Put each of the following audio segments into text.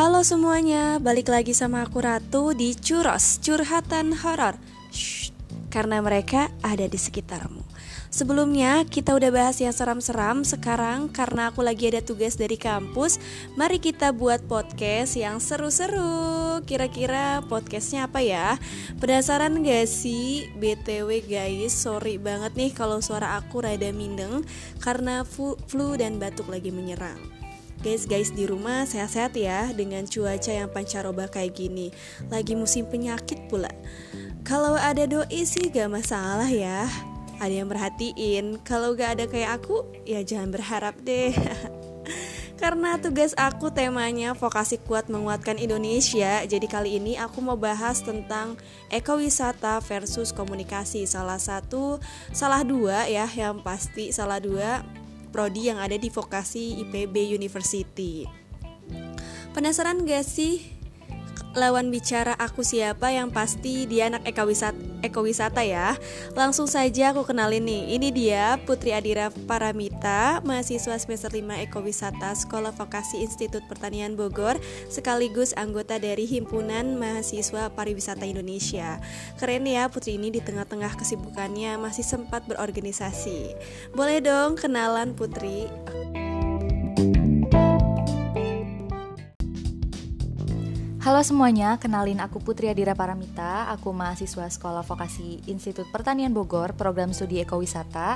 Halo semuanya, balik lagi sama aku Ratu di Curos, Curhatan Horor. Karena mereka ada di sekitarmu. Sebelumnya kita udah bahas yang seram-seram Sekarang karena aku lagi ada tugas dari kampus Mari kita buat podcast yang seru-seru Kira-kira podcastnya apa ya? Penasaran gak sih? BTW guys, sorry banget nih kalau suara aku rada mindeng Karena flu dan batuk lagi menyerang Guys, guys di rumah sehat-sehat ya dengan cuaca yang pancaroba kayak gini. Lagi musim penyakit pula. Kalau ada doi sih gak masalah ya. Ada yang merhatiin. Kalau gak ada kayak aku, ya jangan berharap deh. Karena tugas aku temanya vokasi kuat menguatkan Indonesia Jadi kali ini aku mau bahas tentang ekowisata versus komunikasi Salah satu, salah dua ya yang pasti Salah dua prodi yang ada di vokasi IPB University. Penasaran gak sih lawan bicara aku siapa yang pasti dia anak ekowisata, ekowisata ya. Langsung saja aku kenalin nih. Ini dia Putri Adira Paramita Mahasiswa semester 5 Ekowisata Sekolah Vokasi Institut Pertanian Bogor Sekaligus anggota dari Himpunan Mahasiswa Pariwisata Indonesia. Keren ya Putri ini di tengah-tengah kesibukannya masih sempat berorganisasi. Boleh dong kenalan Putri Halo semuanya, kenalin aku Putri Adira Paramita, aku mahasiswa Sekolah Vokasi Institut Pertanian Bogor, program studi ekowisata.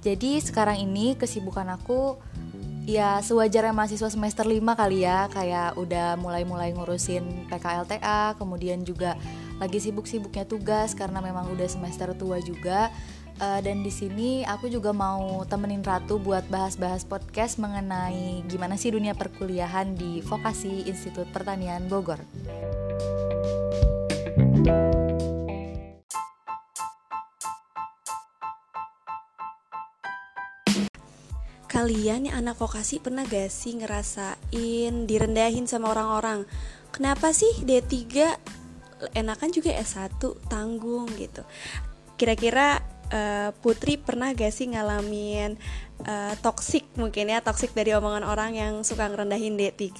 Jadi sekarang ini kesibukan aku ya sewajarnya mahasiswa semester 5 kali ya, kayak udah mulai-mulai ngurusin PKLTA, kemudian juga lagi sibuk-sibuknya tugas karena memang udah semester tua juga. Uh, dan di sini aku juga mau temenin Ratu buat bahas-bahas podcast mengenai gimana sih dunia perkuliahan di Vokasi Institut Pertanian Bogor. Kalian yang anak vokasi pernah gak sih ngerasain direndahin sama orang-orang? Kenapa sih D3 enakan juga S1 tanggung gitu? Kira-kira uh, Putri pernah gak sih ngalamin uh, toxic mungkin ya toxic dari omongan orang yang suka ngerendahin D3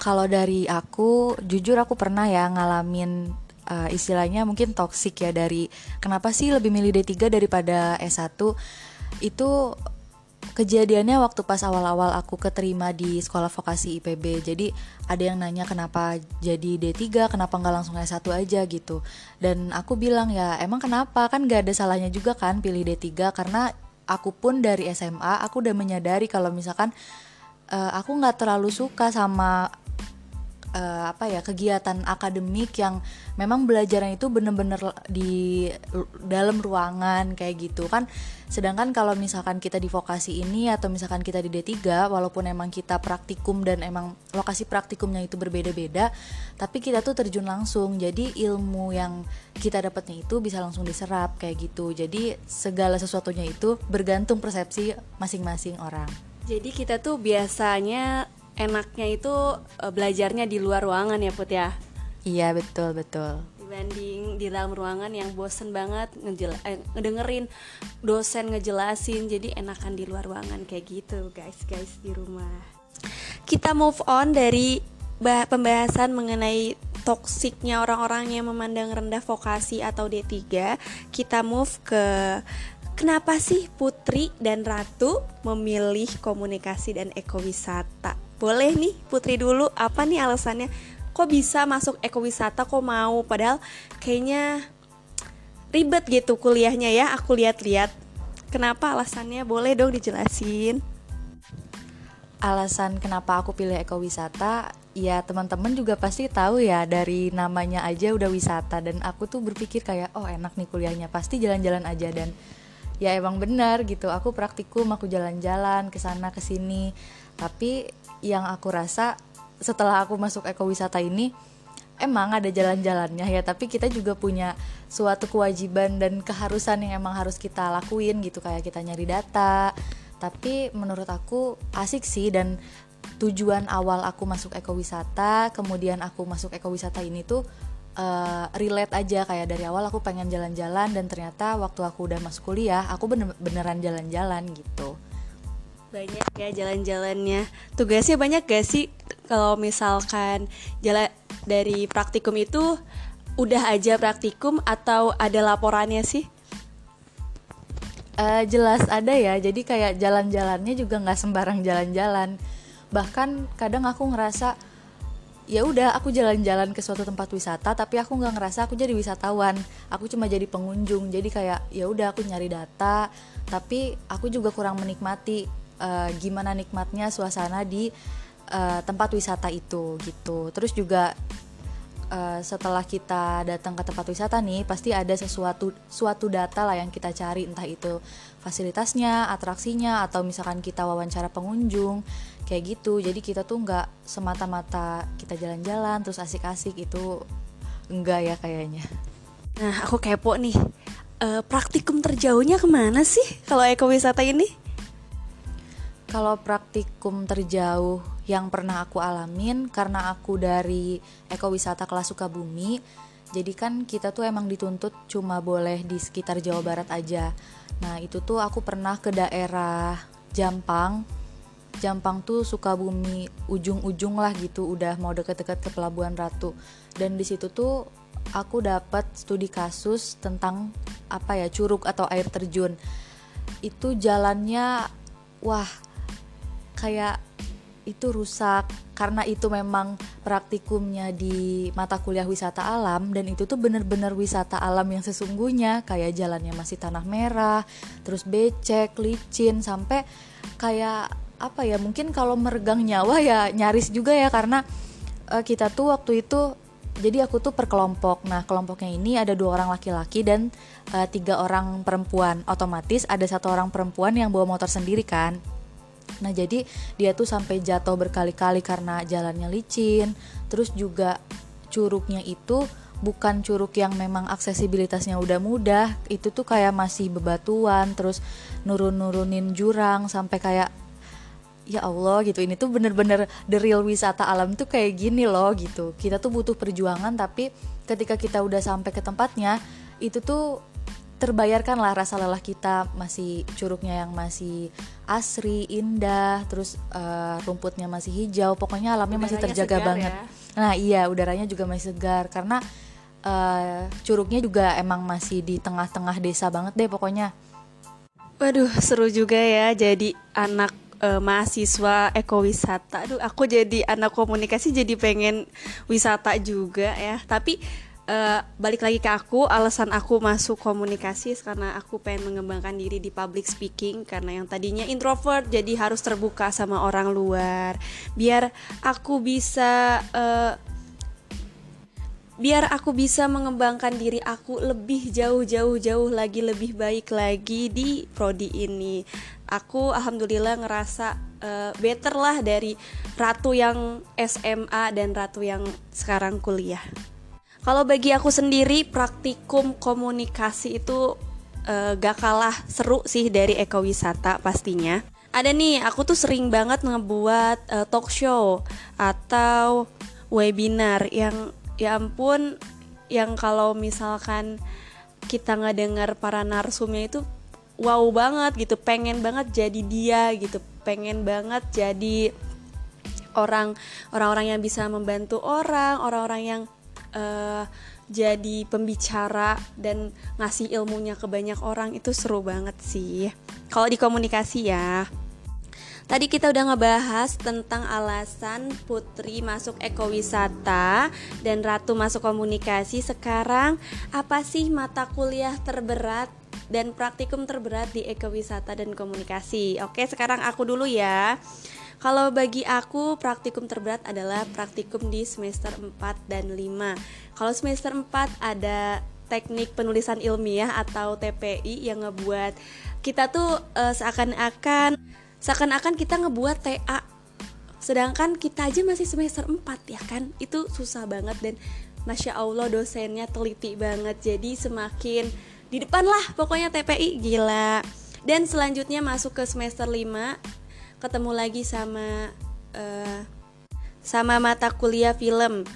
kalau dari aku jujur aku pernah ya ngalamin uh, istilahnya mungkin toxic ya dari kenapa sih lebih milih D3 daripada S1 itu kejadiannya waktu pas awal-awal aku keterima di sekolah vokasi IPB jadi ada yang nanya kenapa jadi D3 kenapa nggak langsung S1 aja gitu. Dan aku bilang ya emang kenapa? Kan gak ada salahnya juga kan pilih D3 karena aku pun dari SMA aku udah menyadari kalau misalkan uh, aku nggak terlalu suka sama uh, apa ya kegiatan akademik yang memang belajarnya itu bener-bener di dalam ruangan kayak gitu kan. Sedangkan kalau misalkan kita di vokasi ini atau misalkan kita di D3 walaupun emang kita praktikum dan emang lokasi praktikumnya itu berbeda-beda tapi kita tuh terjun langsung. Jadi ilmu yang kita dapatnya itu bisa langsung diserap kayak gitu. Jadi segala sesuatunya itu bergantung persepsi masing-masing orang. Jadi kita tuh biasanya enaknya itu uh, belajarnya di luar ruangan ya Put ya? Iya betul betul. Dibanding di dalam ruangan yang bosen banget ngejel eh, ngedengerin dosen ngejelasin. Jadi enakan di luar ruangan kayak gitu guys guys di rumah. Kita move on dari pembahasan mengenai toksiknya orang-orang yang memandang rendah vokasi atau D3 kita move ke Kenapa sih Putri dan Ratu memilih komunikasi dan ekowisata? Boleh nih Putri dulu, apa nih alasannya? Kok bisa masuk ekowisata, kok mau? Padahal kayaknya ribet gitu kuliahnya ya, aku lihat-lihat. Kenapa alasannya? Boleh dong dijelasin. Alasan kenapa aku pilih ekowisata ya teman-teman juga pasti tahu ya dari namanya aja udah wisata dan aku tuh berpikir kayak oh enak nih kuliahnya pasti jalan-jalan aja dan ya emang benar gitu aku praktikum aku jalan-jalan ke sana ke sini tapi yang aku rasa setelah aku masuk ekowisata ini emang ada jalan-jalannya ya. Tapi kita juga punya suatu kewajiban dan keharusan yang emang harus kita lakuin gitu. Kayak kita nyari data. Tapi menurut aku asik sih. Dan tujuan awal aku masuk ekowisata kemudian aku masuk ekowisata ini tuh uh, relate aja. Kayak dari awal aku pengen jalan-jalan dan ternyata waktu aku udah masuk kuliah aku bener beneran jalan-jalan gitu banyak ya jalan-jalannya. Tugasnya banyak gak sih? Kalau misalkan jalan dari praktikum itu udah aja praktikum atau ada laporannya sih? Uh, jelas ada ya. Jadi kayak jalan-jalannya juga nggak sembarang jalan-jalan. Bahkan kadang aku ngerasa ya udah aku jalan-jalan ke suatu tempat wisata tapi aku nggak ngerasa aku jadi wisatawan. Aku cuma jadi pengunjung. Jadi kayak ya udah aku nyari data tapi aku juga kurang menikmati uh, gimana nikmatnya suasana di uh, tempat wisata itu gitu. Terus juga uh, setelah kita datang ke tempat wisata nih pasti ada sesuatu suatu data lah yang kita cari entah itu fasilitasnya atraksinya atau misalkan kita wawancara pengunjung kayak gitu. Jadi kita tuh nggak semata-mata kita jalan-jalan terus asik-asik itu enggak ya kayaknya. Nah aku kepo nih. Uh, praktikum terjauhnya ke mana sih kalau ekowisata ini kalau praktikum terjauh yang pernah aku alamin karena aku dari ekowisata kelas Sukabumi jadi kan kita tuh emang dituntut cuma boleh di sekitar Jawa Barat aja. Nah itu tuh aku pernah ke daerah Jampang. Jampang tuh Sukabumi ujung-ujung lah gitu udah mau deket-deket ke Pelabuhan Ratu. Dan di situ tuh aku dapat studi kasus tentang apa ya curug atau air terjun. Itu jalannya wah kayak itu rusak karena itu memang praktikumnya di mata kuliah wisata alam dan itu tuh bener-bener wisata alam yang sesungguhnya kayak jalannya masih tanah merah terus becek licin sampai kayak apa ya mungkin kalau meregang nyawa ya nyaris juga ya karena uh, kita tuh waktu itu jadi aku tuh per kelompok. Nah kelompoknya ini ada dua orang laki-laki dan uh, tiga orang perempuan. Otomatis ada satu orang perempuan yang bawa motor sendiri kan Nah jadi dia tuh sampai jatuh berkali-kali karena jalannya licin, terus juga curugnya itu bukan curug yang memang aksesibilitasnya udah mudah, itu tuh kayak masih bebatuan, terus nurun-nurunin jurang sampai kayak ya Allah gitu. Ini tuh bener-bener the real wisata alam tuh kayak gini loh gitu. Kita tuh butuh perjuangan tapi ketika kita udah sampai ke tempatnya itu tuh terbayarkan lah rasa lelah kita masih curugnya yang masih asri indah terus uh, rumputnya masih hijau pokoknya alamnya udaranya masih terjaga banget. ya? nah iya udaranya juga masih segar karena uh, curugnya juga emang masih di tengah-tengah desa banget deh pokoknya. Waduh seru juga ya jadi anak uh, mahasiswa ekowisata. Aduh aku jadi anak komunikasi jadi pengen wisata juga ya. Tapi uh, balik lagi ke aku alasan aku masuk komunikasi karena aku pengen mengembangkan diri di public speaking karena yang tadinya introvert jadi harus terbuka sama orang luar. Biar aku bisa uh, biar aku bisa mengembangkan diri aku lebih jauh-jauh jauh lagi lebih baik lagi di prodi ini. Aku alhamdulillah ngerasa uh, better lah dari ratu yang SMA dan ratu yang sekarang kuliah kalau bagi aku sendiri praktikum komunikasi itu uh, gak kalah seru sih dari ekowisata pastinya. Ada nih, aku tuh sering banget ngebuat uh, talk show atau webinar yang ya ampun yang kalau misalkan kita nggak dengar para narsumnya itu wow banget gitu pengen banget jadi dia gitu pengen banget jadi orang orang-orang yang bisa membantu orang orang-orang yang uh, jadi pembicara dan ngasih ilmunya ke banyak orang itu seru banget sih. Kalau di komunikasi ya. Tadi kita udah ngebahas tentang alasan Putri masuk ekowisata dan Ratu masuk komunikasi. Sekarang apa sih mata kuliah terberat dan praktikum terberat di ekowisata dan komunikasi? Oke, sekarang aku dulu ya. Kalau bagi aku praktikum terberat adalah praktikum di semester 4 dan 5. Kalau semester 4 ada teknik penulisan ilmiah atau TPI yang ngebuat kita tuh uh, seakan-akan seakan-akan kita ngebuat TA sedangkan kita aja masih semester 4 ya kan? Itu susah banget dan Masya Allah dosennya teliti banget. Jadi semakin di depan lah pokoknya TPI gila. Dan selanjutnya masuk ke semester 5 ketemu lagi sama uh, sama mata kuliah film.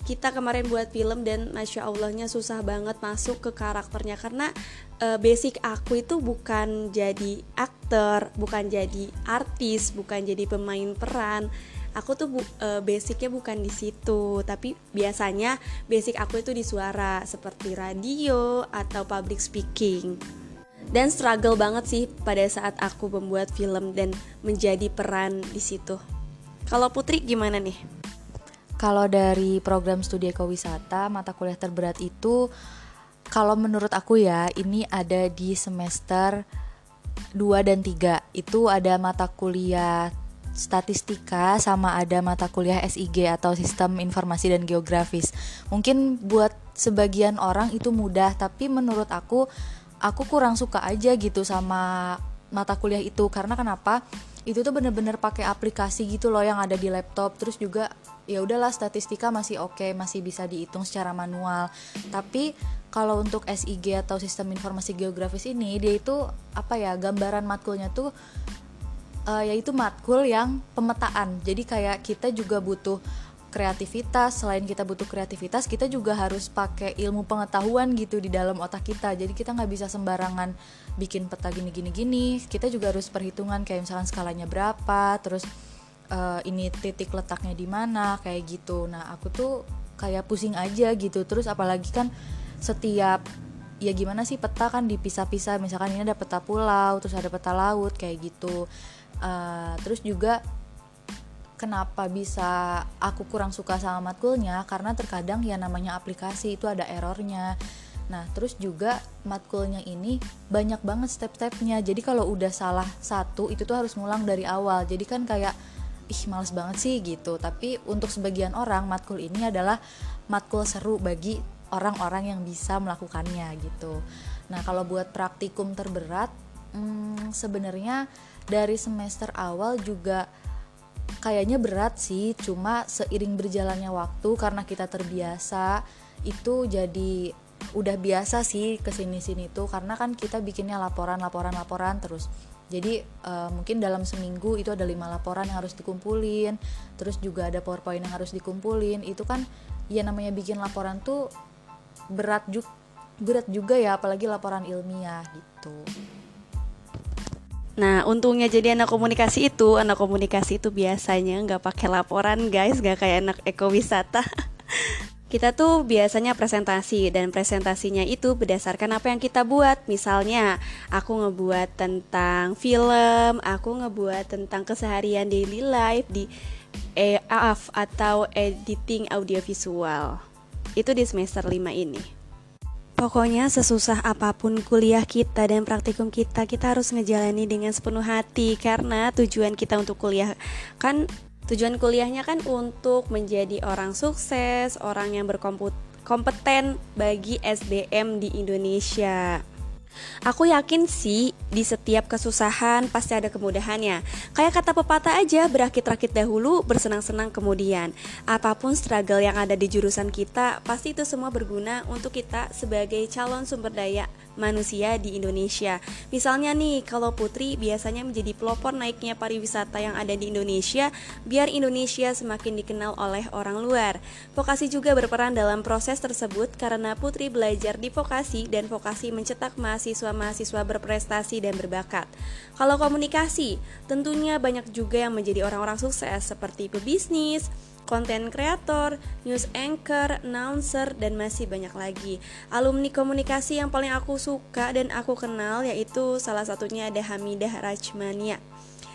Kita kemarin buat film dan masya allahnya susah banget masuk ke karakternya. Karena uh, basic aku itu bukan jadi aktor bukan jadi artis bukan jadi pemain peran. Aku tuh bu, uh, basicnya bukan di situ. Tapi biasanya basic aku itu di suara seperti radio atau public speaking dan struggle banget sih pada saat aku membuat film dan menjadi peran di situ kalau Putri gimana nih kalau dari program studi ekowisata, mata kuliah terberat itu kalau menurut aku ya, ini ada di semester 2 dan 3. Itu ada mata kuliah statistika sama ada mata kuliah SIG atau sistem informasi dan geografis. Mungkin buat sebagian orang itu mudah, tapi menurut aku aku kurang suka aja gitu sama mata kuliah itu. Karena kenapa? Itu tuh bener-bener pakai aplikasi gitu loh yang ada di laptop, terus juga ya udahlah statistika masih oke okay, masih bisa dihitung secara manual. Tapi kalau untuk SIG atau sistem informasi geografis ini dia itu apa ya gambaran matkulnya tuh uh, yaitu matkul yang pemetaan. Jadi kayak kita juga butuh kreativitas selain kita butuh kreativitas kita juga harus pakai ilmu pengetahuan gitu di dalam otak kita. Jadi kita nggak bisa sembarangan bikin peta gini gini gini kita juga harus perhitungan kayak misalkan skalanya berapa terus uh, ini titik letaknya di mana kayak gitu. Nah aku tuh kayak pusing aja gitu. Terus apalagi kan setiap ya gimana sih peta kan dipisah-pisah. Misalkan ini ada peta pulau terus ada peta laut kayak gitu. Uh, terus juga kenapa bisa aku kurang suka sama matkulnya karena terkadang ya namanya aplikasi itu ada errornya Nah, terus juga matkulnya ini banyak banget step-stepnya. Jadi kalau udah salah satu itu tuh harus ngulang dari awal. Jadi kan kayak ih males banget sih gitu tapi untuk sebagian orang matkul ini adalah matkul seru bagi orang-orang yang bisa melakukannya gitu nah kalau buat praktikum terberat hmm, sebenarnya dari semester awal juga kayaknya berat sih. Cuma seiring berjalannya waktu karena kita terbiasa itu jadi udah biasa sih ke sini sini tuh. Karena kan kita bikinnya laporan laporan laporan terus. Jadi uh, mungkin dalam seminggu itu ada lima laporan yang harus dikumpulin. Terus juga ada powerpoint yang harus dikumpulin. Itu kan ya namanya bikin laporan tuh berat juga berat juga ya apalagi laporan ilmiah gitu Nah, untungnya jadi anak komunikasi itu, anak komunikasi itu biasanya nggak pakai laporan, guys, nggak kayak anak ekowisata. Kita tuh biasanya presentasi dan presentasinya itu berdasarkan apa yang kita buat. Misalnya, aku ngebuat tentang film, aku ngebuat tentang keseharian daily life di EAF atau editing audiovisual. Itu di semester 5 ini. Pokoknya sesusah apa pun kuliah kita dan praktikum kita, kita harus ngejalani dengan sepenuh hati karena tujuan kita untuk kuliah kan Tujuan kuliahnya kan untuk menjadi orang sukses, orang yang berkompeten bagi SDM di Indonesia. Aku yakin sih di setiap kesusahan pasti ada kemudahannya. Kayak kata pepatah aja, berakit-rakit dahulu, bersenang-senang kemudian. Apa pun struggle yang ada di jurusan kita, pasti itu semua berguna untuk kita sebagai calon sumber daya manusia di Indonesia. Misalnya nih, kalau Putri biasanya menjadi pelopor naiknya pariwisata yang ada di Indonesia, biar Indonesia semakin dikenal oleh orang luar. Vokasi juga berperan dalam proses tersebut karena Putri belajar di vokasi dan vokasi mencetak mahasiswa-mahasiswa berprestasi dan berbakat. Kalau komunikasi, tentunya banyak juga yang menjadi orang-orang sukses seperti pebisnis, konten kreator, news anchor, announcer, dan masih banyak lagi. Alumni komunikasi yang paling aku suka dan aku kenal yaitu salah satunya ada Hamidah Rajmania.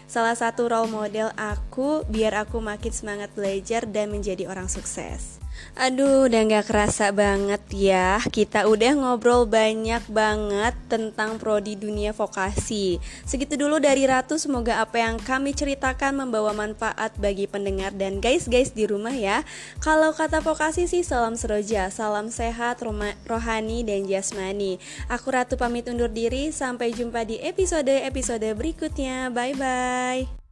Salah satu role model aku biar aku makin semangat belajar dan menjadi orang sukses. Aduh, udah gak kerasa banget ya. Kita udah ngobrol banyak banget tentang prodi dunia vokasi. Segitu dulu dari Ratu Semoga apa yang kami ceritakan membawa manfaat bagi pendengar dan guys-guys di rumah ya. Kalau kata vokasi sih salam seroja Salam sehat, rohani, dan jasmani. Aku Ratu pamit undur diri Sampai jumpa di episode-episode berikutnya. Bye-bye